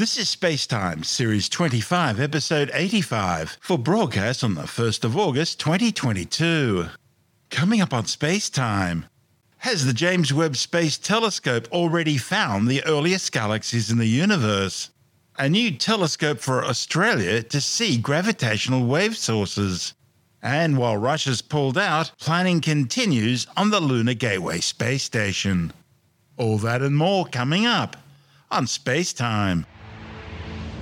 This is Spacetime, Series 25, Episode 85, for broadcast on the 1st of August 2022. Coming up on Spacetime. Has the James Webb Space Telescope already found the earliest galaxies in the universe? A new telescope for Australia to see gravitational wave sources. And while Russia's pulled out, planning continues on the Lunar Gateway space station. All that and more coming up on Spacetime.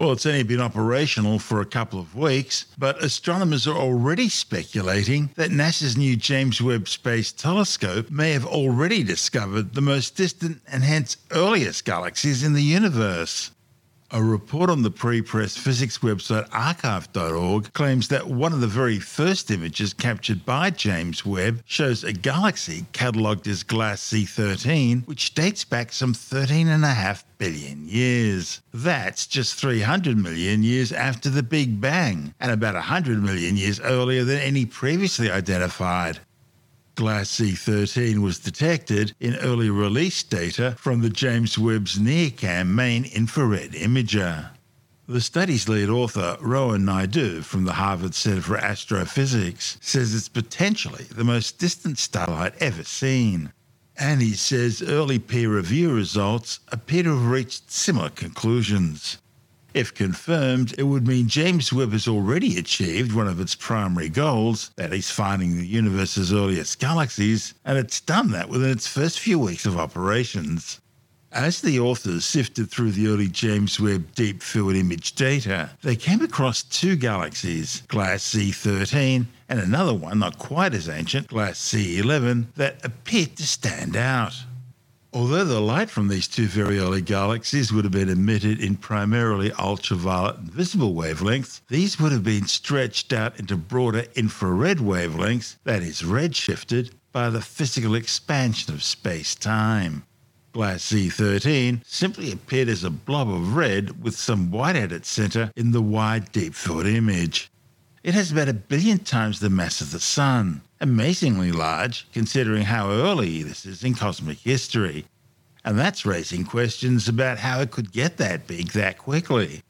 Well, it's only been operational for a couple of weeks, but astronomers are already speculating that NASA's new James Webb Space Telescope may have already discovered the most distant and hence earliest galaxies in the universe. A report on the pre press physics website arXiv.org claims that one of the very first images captured by James Webb shows a galaxy catalogued as Glass C13, which dates back some 13.5 billion years. That's just 300 million years after the Big Bang, and about 100 million years earlier than any previously identified. Glass C13 was detected in early release data from the James Webb's NIRCam main infrared imager. The study's lead author, Rohan Naidu from the Harvard Center for Astrophysics, says it's potentially the most distant starlight ever seen. And he says early peer review results appear to have reached similar conclusions. If confirmed, it would mean James Webb has already achieved one of its primary goals, that is, finding the universe's earliest galaxies, and it's done that within its first few weeks of operations. As the authors sifted through the early James Webb Deep Field image data, they came across two galaxies, Glass C13 and another one not quite as ancient, Glass C11, that appeared to stand out. Although the light from these two very early galaxies would have been emitted in primarily ultraviolet and visible wavelengths, these would have been stretched out into broader infrared wavelengths, that is, redshifted, by the physical expansion of space time. Glass C13 simply appeared as a blob of red with some white at its centre in the wide deep field image. It has about a billion times the mass of the Sun, amazingly large considering how early this is in cosmic history. And that's raising questions about how it could get that big that quickly.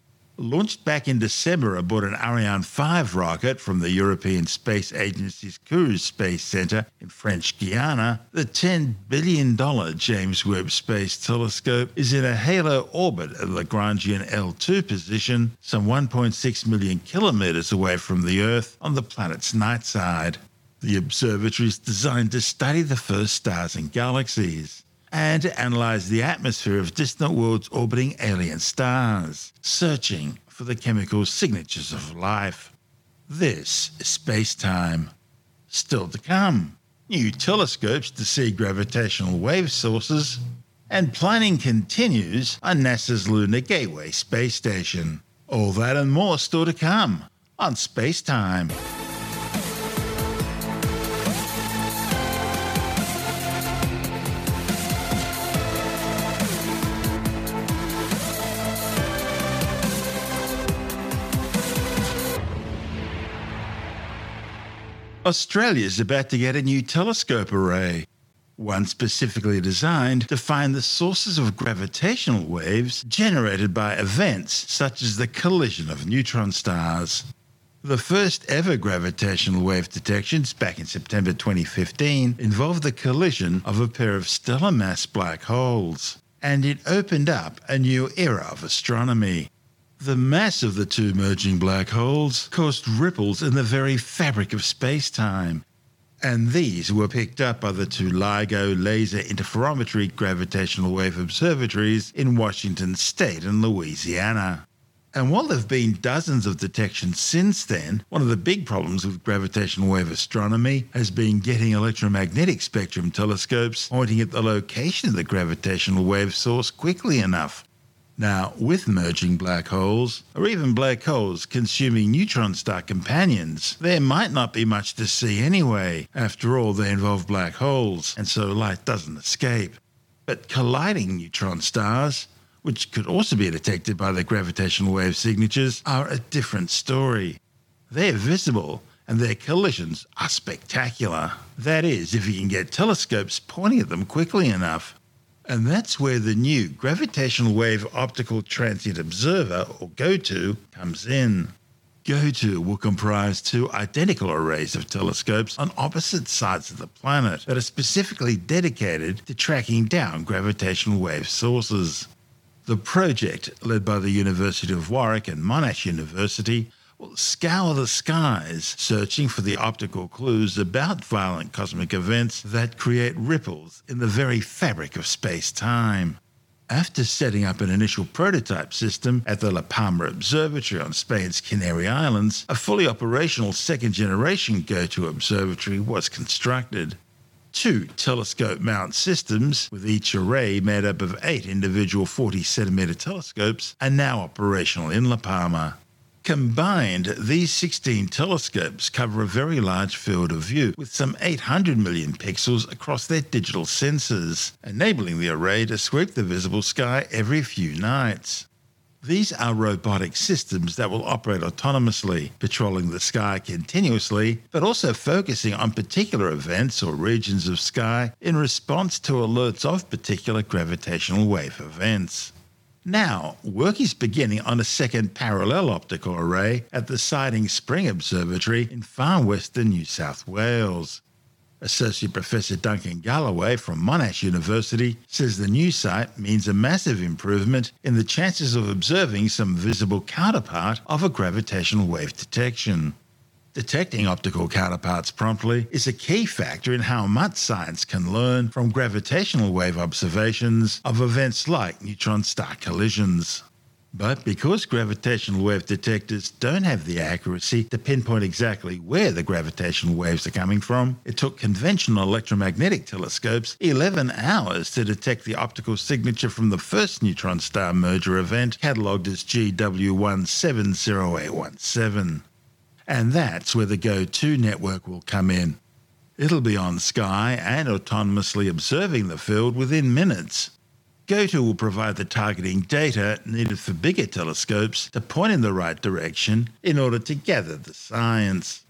Launched back in December aboard an Ariane 5 rocket from the European Space Agency's Kourou Space Centre in French Guiana, the $10 billion James Webb Space Telescope is in a halo orbit at Lagrangian L2 position, some 1.6 million kilometres away from the Earth on the planet's night side. The observatory is designed to study the first stars and galaxies and to analyze the atmosphere of distant worlds orbiting alien stars, searching for the chemical signatures of life. This is space time. Still to come, new telescopes to see gravitational wave sources, and planning continues on NASA's Lunar Gateway space station. All that and more still to come on Space Time. Australia is about to get a new telescope array, one specifically designed to find the sources of gravitational waves generated by events such as the collision of neutron stars. The first ever gravitational wave detections back in September 2015 involved the collision of a pair of stellar mass black holes, and it opened up a new era of astronomy. The mass of the two merging black holes caused ripples in the very fabric of space time, and these were picked up by the two LIGO laser interferometry gravitational wave observatories in Washington state and Louisiana. And while there have been dozens of detections since then, one of the big problems with gravitational wave astronomy has been getting electromagnetic spectrum telescopes pointing at the location of the gravitational wave source quickly enough. Now, with merging black holes, or even black holes consuming neutron star companions, there might not be much to see anyway. After all, they involve black holes, and so light doesn't escape. But colliding neutron stars, which could also be detected by their gravitational wave signatures, are a different story. They're visible, and their collisions are spectacular. That is, if you can get telescopes pointing at them quickly enough. And that's where the new Gravitational Wave Optical Transient Observer, or GOTO, comes in. GOTO will comprise two identical arrays of telescopes on opposite sides of the planet that are specifically dedicated to tracking down gravitational wave sources. The project, led by the University of Warwick and Monash University, scour the skies searching for the optical clues about violent cosmic events that create ripples in the very fabric of space time. After setting up an initial prototype system at the La Palma Observatory on Spain's Canary Islands, a fully operational second generation GOTO observatory was constructed. Two telescope mount systems, with each array made up of eight individual 40 centimeter telescopes, are now operational in La Palma. Combined, these 16 telescopes cover a very large field of view with some 800 million pixels across their digital sensors, enabling the array to sweep the visible sky every few nights. These are robotic systems that will operate autonomously, patrolling the sky continuously, but also focusing on particular events or regions of sky in response to alerts of particular gravitational wave events. Now, work is beginning on a second parallel optical array at the Siding Spring Observatory in far western New South Wales. Associate Professor Duncan Galloway from Monash University says the new site means a massive improvement in the chances of observing some visible counterpart of a gravitational wave detection. Detecting optical counterparts promptly is a key factor in how much science can learn from gravitational wave observations of events like neutron star collisions. But because gravitational wave detectors don't have the accuracy to pinpoint exactly where the gravitational waves are coming from, it took conventional electromagnetic telescopes 11 hours to detect the optical signature from the first neutron star merger event, catalogued as GW170817. And that's where the GOTO network will come in. It'll be on sky and autonomously observing the field within minutes. GOTO will provide the targeting data needed for bigger telescopes to point in the right direction in order to gather the science.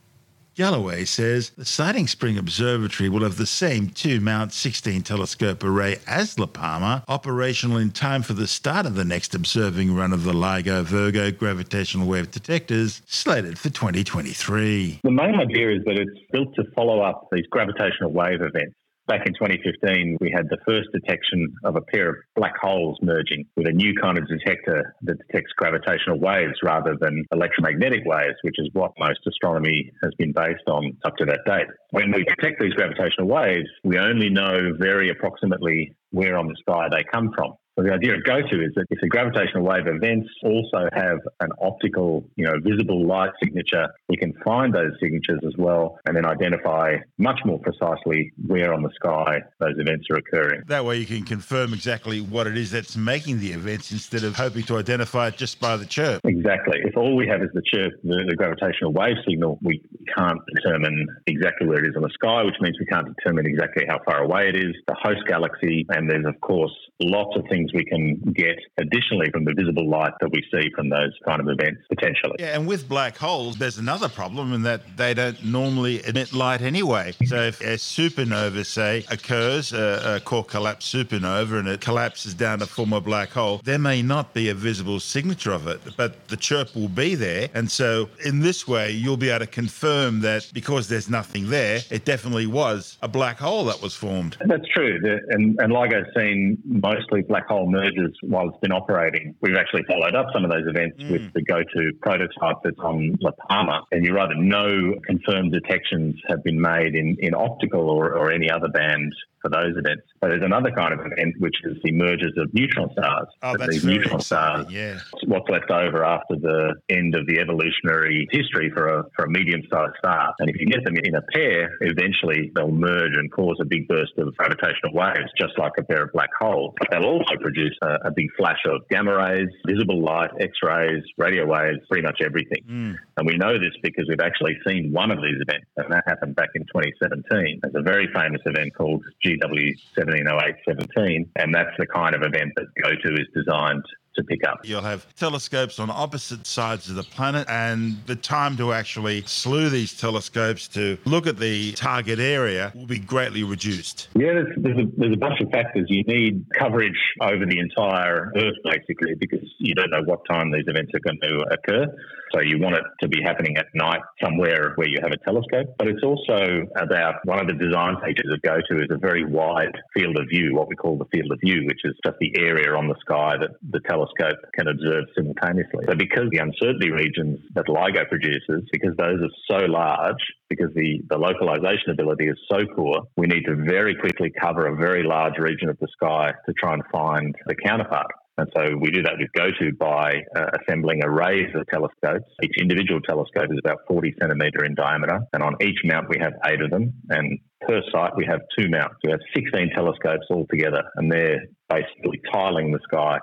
Galloway says the Siding Spring Observatory will have the same two Mount 16 telescope array as La Palma, operational in time for the start of the next observing run of the LIGO Virgo gravitational wave detectors, slated for 2023. The main idea is that it's built to follow up these gravitational wave events. Back in 2015, we had the first detection of a pair of black holes merging with a new kind of detector that detects gravitational waves rather than electromagnetic waves, which is what most astronomy has been based on up to that date. When we detect these gravitational waves, we only know very approximately where on the sky they come from. So the idea of GOTO is that if the gravitational wave events also have an optical, you know, visible light signature, we can find those signatures as well and then identify much more precisely where on the sky those events are occurring. That way you can confirm exactly what it is that's making the events instead of hoping to identify it just by the chirp. Exactly. If all we have is the chirp, the, the gravitational wave signal, we can't determine exactly where it is on the sky, which means we can't determine exactly how far away it is, the host galaxy, and there's of course lots of things we can get additionally from the visible light that we see from those kind of events potentially. Yeah, and with black holes, there's another problem in that they don't normally emit light anyway. So if a supernova, say, occurs, a, a core collapse supernova, and it collapses down to form a black hole, there may not be a visible signature of it, but the chirp will be there. And so in this way, you'll be able to confirm that because there's nothing there, it definitely was a black hole that was formed. That's true. And, and LIGO's seen mostly black hole mergers while it's been operating. We've actually followed up some of those events mm. with the GOTO prototype that's on La Palma. And you're right, no confirmed detections have been made in, in optical or, or any other band for those events. But there's another kind of event which is the mergers of neutron stars. Oh, that's these neutron stars. Yeah. what's left over after the end of the evolutionary history for a, for a medium-sized star. And if you get them in a pair, eventually they'll merge and cause a big burst of gravitational waves, just like a pair of black holes. But they'll also produce a, a big flash of gamma rays, visible light, X-rays, radio waves, pretty much everything. Mm. And we know this because we've actually seen one of these events, and that happened back in 2017. There's a very famous event called GW 170817, and that's the kind of event that GoTo is designed to pick up. You'll have telescopes on opposite sides of the planet, and the time to actually slew these telescopes to look at the target area will be greatly reduced. Yeah, there's, there's, a, there's a bunch of factors. You need coverage over the entire Earth, basically, because you don't know what time these events are going to occur. So you want it to be happening at night somewhere where you have a telescope. But it's also about one of the design features of GoTo is a very wide field of view, what we call the field of view, which is just the area on the sky that the telescope can observe simultaneously. So because the uncertainty regions that LIGO produces, because those are so large, because the, the localization ability is so poor, we need to very quickly cover a very large region of the sky to try and find the counterpart. And so we do that with GoTo by uh, assembling arrays of telescopes. Each individual telescope is about 40 centimetre in diameter. And on each mount, we have eight of them. And per site, we have two mounts. We have 16 telescopes all together, And they're basically tiling the sky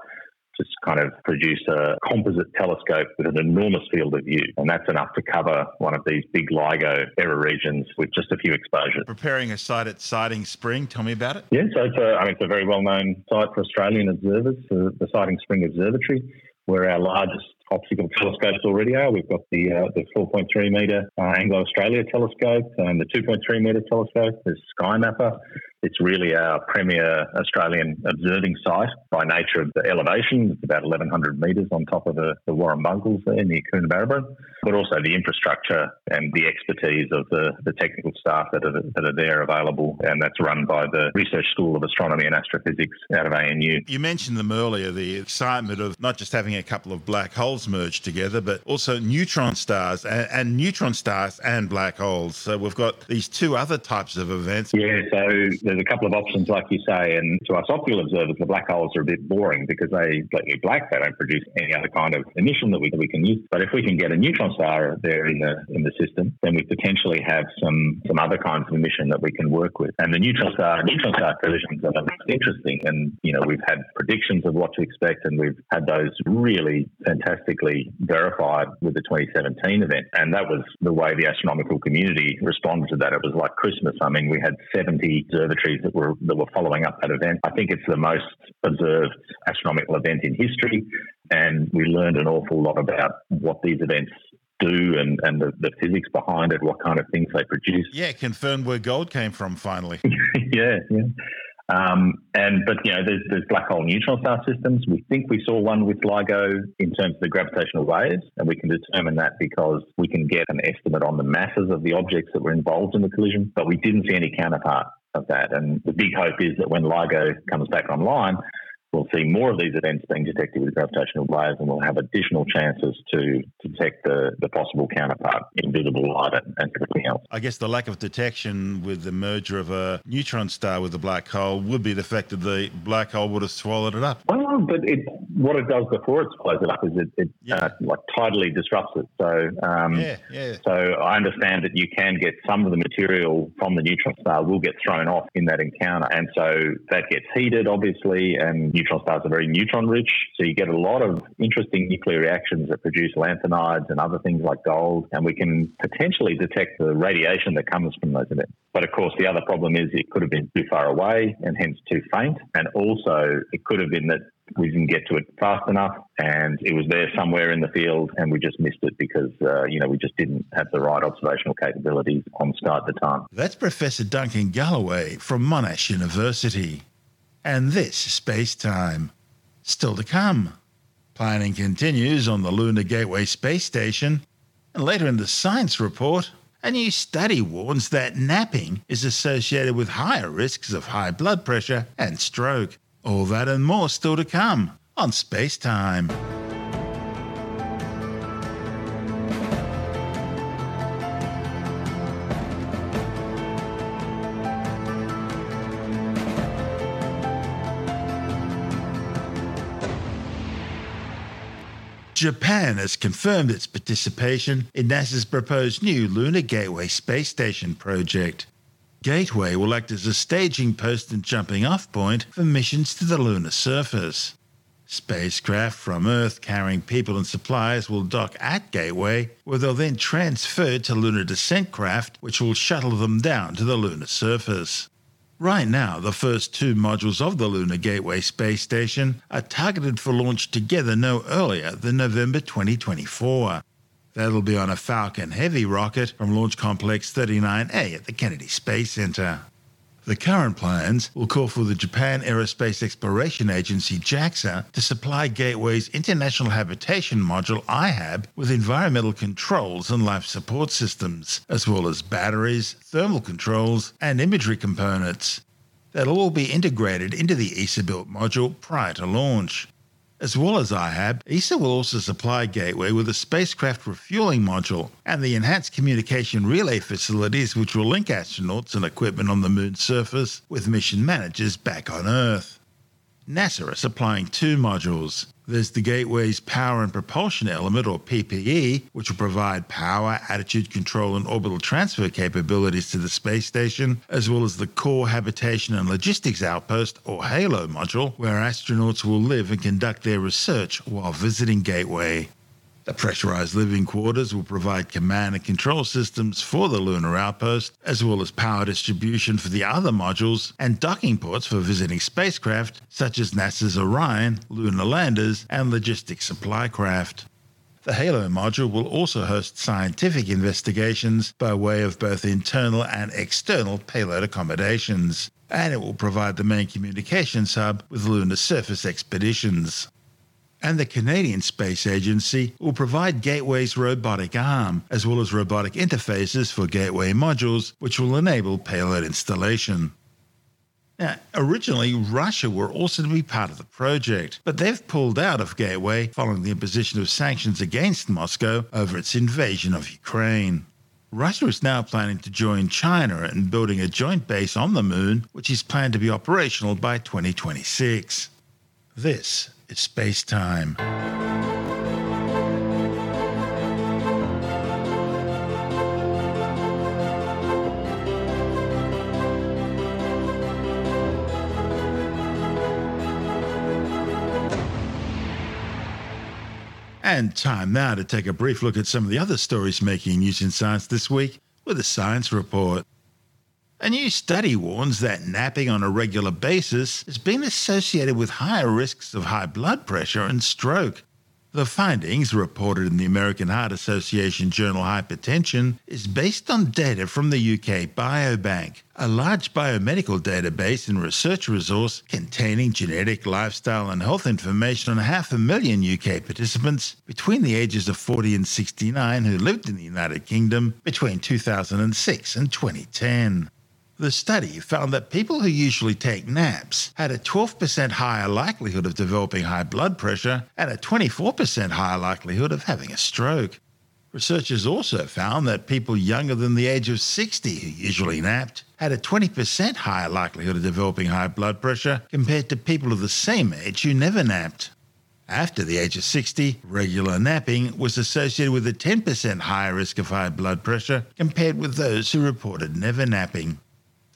to kind of produce a composite telescope with an enormous field of view. And that's enough to cover one of these big LIGO error regions with just a few exposures. Preparing a site at Siding Spring. Tell me about it. Yeah, so it's a, I mean, it's a very well-known site for Australian observers, the, the Siding Spring Observatory, where our largest optical telescopes already are. We've got the uh, the 4.3 metre uh, Anglo Australia telescope and the 2.3 metre telescope. There's SkyMapper. It's really our premier Australian observing site by nature of the elevation. It's about 1,100 metres on top of the, the Warrumbungles there in the Coonabarabran, but also the infrastructure and the expertise of the, the technical staff that are, that are there available. And that's run by the Research School of Astronomy and Astrophysics out of ANU. You mentioned them earlier, the excitement of not just having a couple of black holes merged together, but also neutron stars and, and neutron stars and black holes. So we've got these two other types of events. Yeah, so there's a couple of options, like you say, and to us optical observers, the black holes are a bit boring because they completely black. They don't produce any other kind of emission that we, that we can use. But if we can get a neutron star there in the in the system, then we potentially have some some other kinds of emission that we can work with. And the neutron star neutron star collisions are interesting, and you know we've had predictions of what to expect, and we've had those really fantastically verified with the 2017 event. And that was the way the astronomical community responded to that. It was like Christmas. I mean, we had 70 observatories that were that were following up that event. I think it's the most observed astronomical event in history, and we learned an awful lot about what these events do and, and the, the physics behind it, what kind of things they produce. Yeah, confirmed where gold came from finally. yeah, yeah. Um, and but you know, there's, there's black hole neutron star systems. We think we saw one with LIGO in terms of the gravitational waves, and we can determine that because we can get an estimate on the masses of the objects that were involved in the collision. But we didn't see any counterpart of that. And the big hope is that when LIGO comes back online, we'll see more of these events being detected with gravitational waves and we'll have additional chances to detect the, the possible counterpart invisible light and, and everything else. I guess the lack of detection with the merger of a neutron star with a black hole would be the fact that the black hole would have swallowed it up. Well, but it, what it does before it swallows it up is it, it Yeah. uh, like tidally disrupts it. So, um, Yeah, yeah. so I understand that you can get some of the material from the neutron star will get thrown off in that encounter, and so that gets heated, obviously, and neutron stars are very neutron rich, so you get a lot of interesting nuclear reactions that produce lanthanides and other things like gold, and we can potentially detect the radiation that comes from those events. But of course, the other problem is it could have been too far away and hence too faint, and also it could have been that we didn't get to it fast enough and it was there somewhere in the field and we just missed it because uh, you know we just didn't have the right observational capabilities on sky at the time That's Professor Duncan Galloway from Monash University. And this is Space Time. Still to come. Planning continues on the Lunar Gateway Space Station. And later in the science report, a new study warns that napping is associated with higher risks of high blood pressure and stroke. All that and more still to come on space time, Japan has confirmed its participation in NASA's proposed new Lunar Gateway space station project. Gateway will act as a staging post and jumping off point for missions to the lunar surface. Spacecraft from Earth carrying people and supplies will dock at Gateway, where they'll then transfer to lunar descent craft, which will shuttle them down to the lunar surface. Right now, the first two modules of the Lunar Gateway space station are targeted for launch together no earlier than November 2024. That'll be on a Falcon Heavy rocket from Launch Complex 39A at the Kennedy Space Center. The current plans will call for the Japan Aerospace Exploration Agency JAXA to supply Gateway's International Habitation Module IHAB with environmental controls and life support systems, as well as batteries, thermal controls, and imagery components. That'll all be integrated into the ESA built module prior to launch. As well as IHAB, ESA will also supply Gateway with a spacecraft refueling module and the enhanced communication relay facilities which will link astronauts and equipment on the moon's surface with mission managers back on Earth. NASA are supplying two modules. There's the Gateway's Power and Propulsion Element, or PPE, which will provide power, attitude control, and orbital transfer capabilities to the space station, as well as the Core Habitation and Logistics Outpost, or HALO module, where astronauts will live and conduct their research while visiting Gateway. The pressurized living quarters will provide command and control systems for the lunar outpost, as well as power distribution for the other modules and docking ports for visiting spacecraft such as NASA's Orion, lunar landers, and logistics supply craft. The HALO module will also host scientific investigations by way of both internal and external payload accommodations, and it will provide the main communications hub with lunar surface expeditions and the Canadian Space Agency will provide Gateway's robotic arm, as well as robotic interfaces for Gateway modules, which will enable payload installation. Now, originally, Russia were also to be part of the project, but they've pulled out of Gateway following the imposition of sanctions against Moscow over its invasion of Ukraine. Russia is now planning to join China in building a joint base on the moon, which is planned to be operational by 2026. This is space time. And time now to take a brief look at some of the other stories making news in science this week with a science report. A new study warns that napping on a regular basis has been associated with higher risks of high blood pressure and stroke. The findings, reported in the American Heart Association journal Hypertension, is based on data from the UK Biobank, a large biomedical database and research resource containing genetic, lifestyle, and health information on half a million UK participants between the ages of 40 and 69 who lived in the United Kingdom between 2006 and 2010. The study found that people who usually take naps had a 12% higher likelihood of developing high blood pressure and a 24% higher likelihood of having a stroke. Researchers also found that people younger than the age of 60 who usually napped had a 20% higher likelihood of developing high blood pressure compared to people of the same age who never napped. After the age of 60, regular napping was associated with a 10% higher risk of high blood pressure compared with those who reported never napping.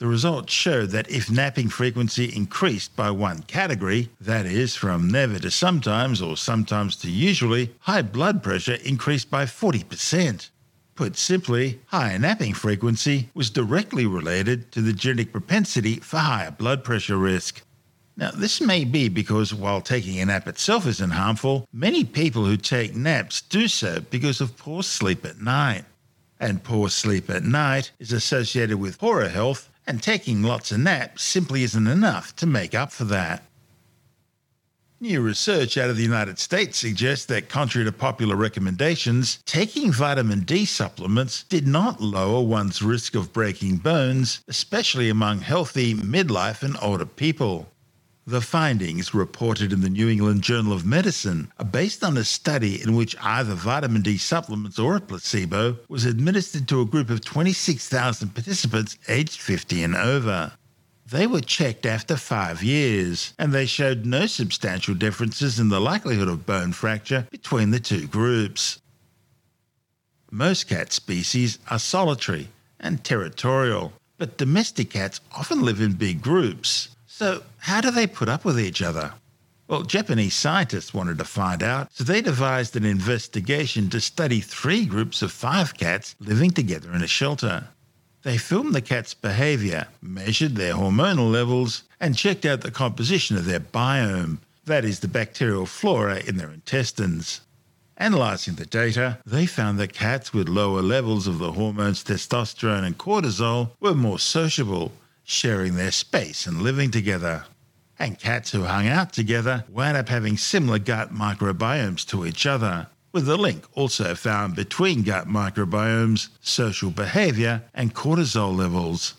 The results showed that if napping frequency increased by one category, that is, from never to sometimes or sometimes to usually, high blood pressure increased by 40%. Put simply, higher napping frequency was directly related to the genetic propensity for higher blood pressure risk. Now, this may be because while taking a nap itself isn't harmful, many people who take naps do so because of poor sleep at night. And poor sleep at night is associated with poorer health and taking lots of naps simply isn't enough to make up for that. New research out of the United States suggests that, contrary to popular recommendations, taking vitamin D supplements did not lower one's risk of breaking bones, especially among healthy midlife and older people. The findings, reported in the New England Journal of Medicine, are based on a study in which either vitamin D supplements or a placebo was administered to a group of 26,000 participants aged 50 and over. They were checked after five years, and they showed no substantial differences in the likelihood of bone fracture between the two groups. Most cat species are solitary and territorial, but domestic cats often live in big groups. So, how do they put up with each other? Well, Japanese scientists wanted to find out, so they devised an investigation to study three groups of five cats living together in a shelter. They filmed the cats' behavior, measured their hormonal levels, and checked out the composition of their biome, that is, the bacterial flora in their intestines. Analysing the data, they found that cats with lower levels of the hormones testosterone and cortisol were more sociable, sharing their space and living together and cats who hung out together wound up having similar gut microbiomes to each other, with a link also found between gut microbiomes, social behaviour, and cortisol levels.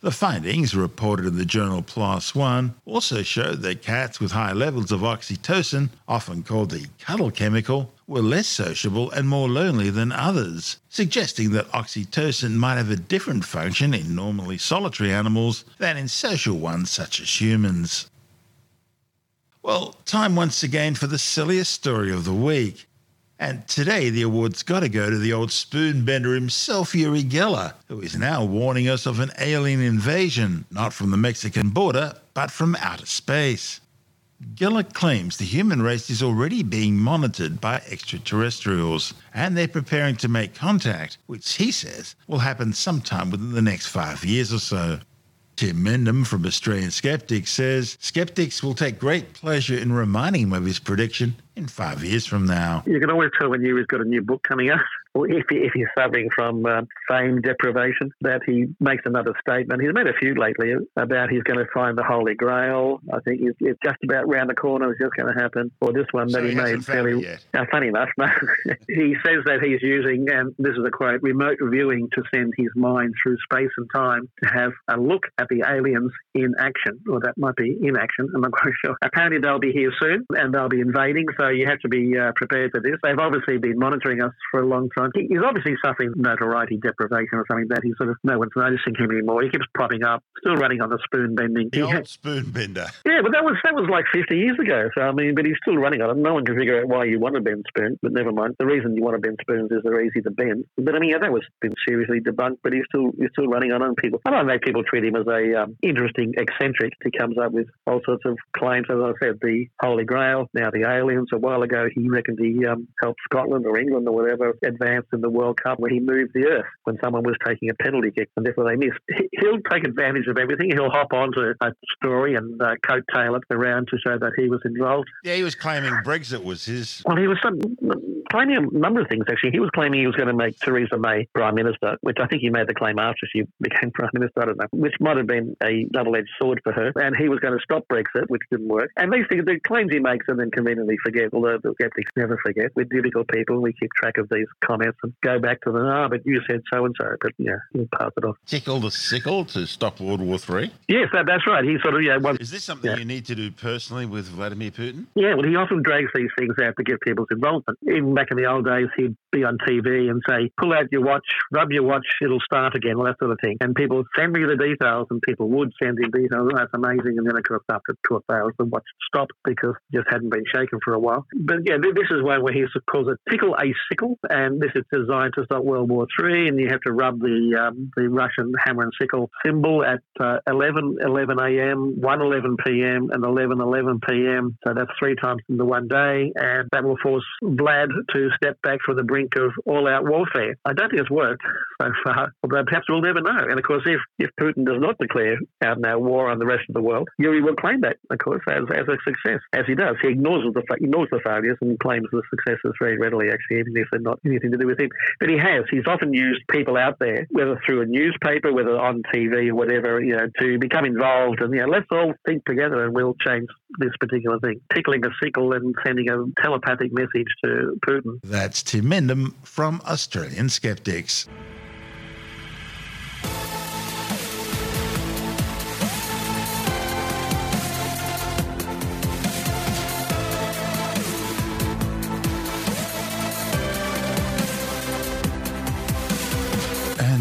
The findings, reported in the journal PLOS One, also showed that cats with high levels of oxytocin, often called the cuddle chemical, were less sociable and more lonely than others, suggesting that oxytocin might have a different function in normally solitary animals than in social ones such as humans. Well, time once again for the silliest story of the week. And today the award's got to go to the old spoon bender himself, Uri Geller, who is now warning us of an alien invasion, not from the Mexican border, but from outer space. Geller claims the human race is already being monitored by extraterrestrials, and they're preparing to make contact, which he says will happen sometime within the next five years or so. Tim Mendham from Australian Skeptics says skeptics will take great pleasure in reminding him of his prediction in five years from now. You can always tell when Uri's got a new book coming out or if, if he's suffering from uh, fame deprivation, that he makes another statement. He's made a few lately about he's going to find the Holy Grail. I think it's, it's just about round the corner. It's just going to happen. Or this one So that he, made fairly. Uh, funny enough, no. he says that he's using, and this is a quote, remote viewing to send his mind through space and time to have a look at the aliens in action, or that might be in action. I'm not quite sure. Apparently, they'll be here soon and they'll be invading, so you have to be uh, prepared for this. They've obviously been monitoring us for a long time. He- He's obviously suffering notoriety deprivation or something that he's sort of no one's noticing him anymore. He keeps popping up, still running on the spoon bending. The He old spoon bender. yeah, but that was that was like 50 years ago. So I mean, but he's still running on it. No one can figure out why you want to bend spoons, but never mind. The reason you want to bend spoons is they're easy to bend. But I mean, yeah, that was been seriously debunked. But he's still he's still running on it. People, I don't know, people treat him as a um, interesting eccentric. He comes up with all sorts of claims. As I said, the Holy Grail, now the aliens. A while ago, he reckoned he um, helped Scotland or England or whatever advance in the World Cup where he moved the earth when someone was taking a penalty kick and therefore they missed. He- He'll take advantage of everything. He'll hop onto a story and uh, coattail it around to show that he was involved. Yeah, he was claiming Brexit was his. Well, he was some, claiming a number of things, actually. He was claiming he was going to make Theresa May Prime Minister, which I think he made the claim after she became Prime Minister, I don't know, which might have been a double edged sword for her. And he was going to stop Brexit, which didn't work. And these things, the claims he makes and then conveniently forget, although the skeptics never forget. We're difficult people. We keep track of these comments and go back to them. Ah, but you said so and so. But yeah, we'll pass it off. Tickle the sickle to stop World War Three. Yes, that, that's right. He sort of, yeah, once Is this something Yeah. you need to do personally with Vladimir Putin? Yeah, well, he often drags these things out to get people's involvement. Even back in the old days, he'd be on TV and say, pull out your watch, rub your watch, it'll start again, all that sort of thing. And people send me the details, and people would send him details. Oh, that's amazing. And then, of course, after two or three hours, the watch stopped because it just hadn't been shaken for a while. But yeah, this is one where he calls it tickle a sickle, and this is designed to stop World War Three. And you have to rub the um, the Russian hammer and sickle symbol at uh, 11 11 a.m., 1 11 p.m., and 11 11 p.m. So that's three times in the one day, and that will force Vlad to step back from the brink of all out warfare. I don't think it's worked so far, although perhaps we'll never know. And of course, if, if Putin does not declare out out war on the rest of the world, Uri will claim that, of course, as, as a success, as he does. He ignores the, ignores the failures and claims the successes very readily, actually, even if they're not anything to do with him. But he has. He's often used people out there, whether through a newspaper, whether on TV or whatever, you know, to become involved. And, you know, let's all think together and we'll change this particular thing. Tickling a sickle and sending a telepathic message to Putin. That's Tim Mendham from Australian Skeptics.